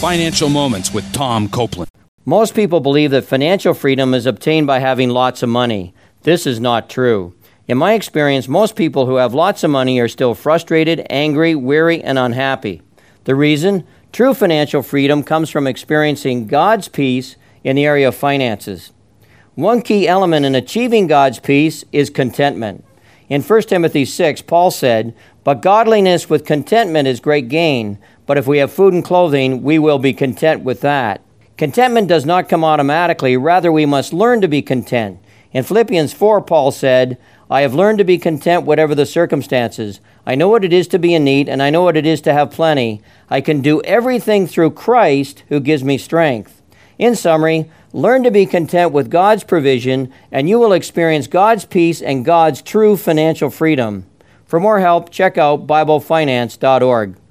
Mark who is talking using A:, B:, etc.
A: Financial Moments with Tom Copeland.
B: Most people believe that financial freedom is obtained by having lots of money. This is not true. In my experience, most people who have lots of money are still frustrated, angry, weary, and unhappy. The reason? True financial freedom comes from experiencing God's peace in the area of finances. One key element in achieving God's peace is contentment. In 1 Timothy 6, Paul said, But godliness with contentment is great gain, but if we have food and clothing, we will be content with that. Contentment does not come automatically, rather, we must learn to be content. In Philippians 4, Paul said, I have learned to be content whatever the circumstances. I know what it is to be in need, and I know what it is to have plenty. I can do everything through Christ who gives me strength. In summary, learn to be content with God's provision, and you will experience God's peace and God's true financial freedom. For more help, check out BibleFinance.org.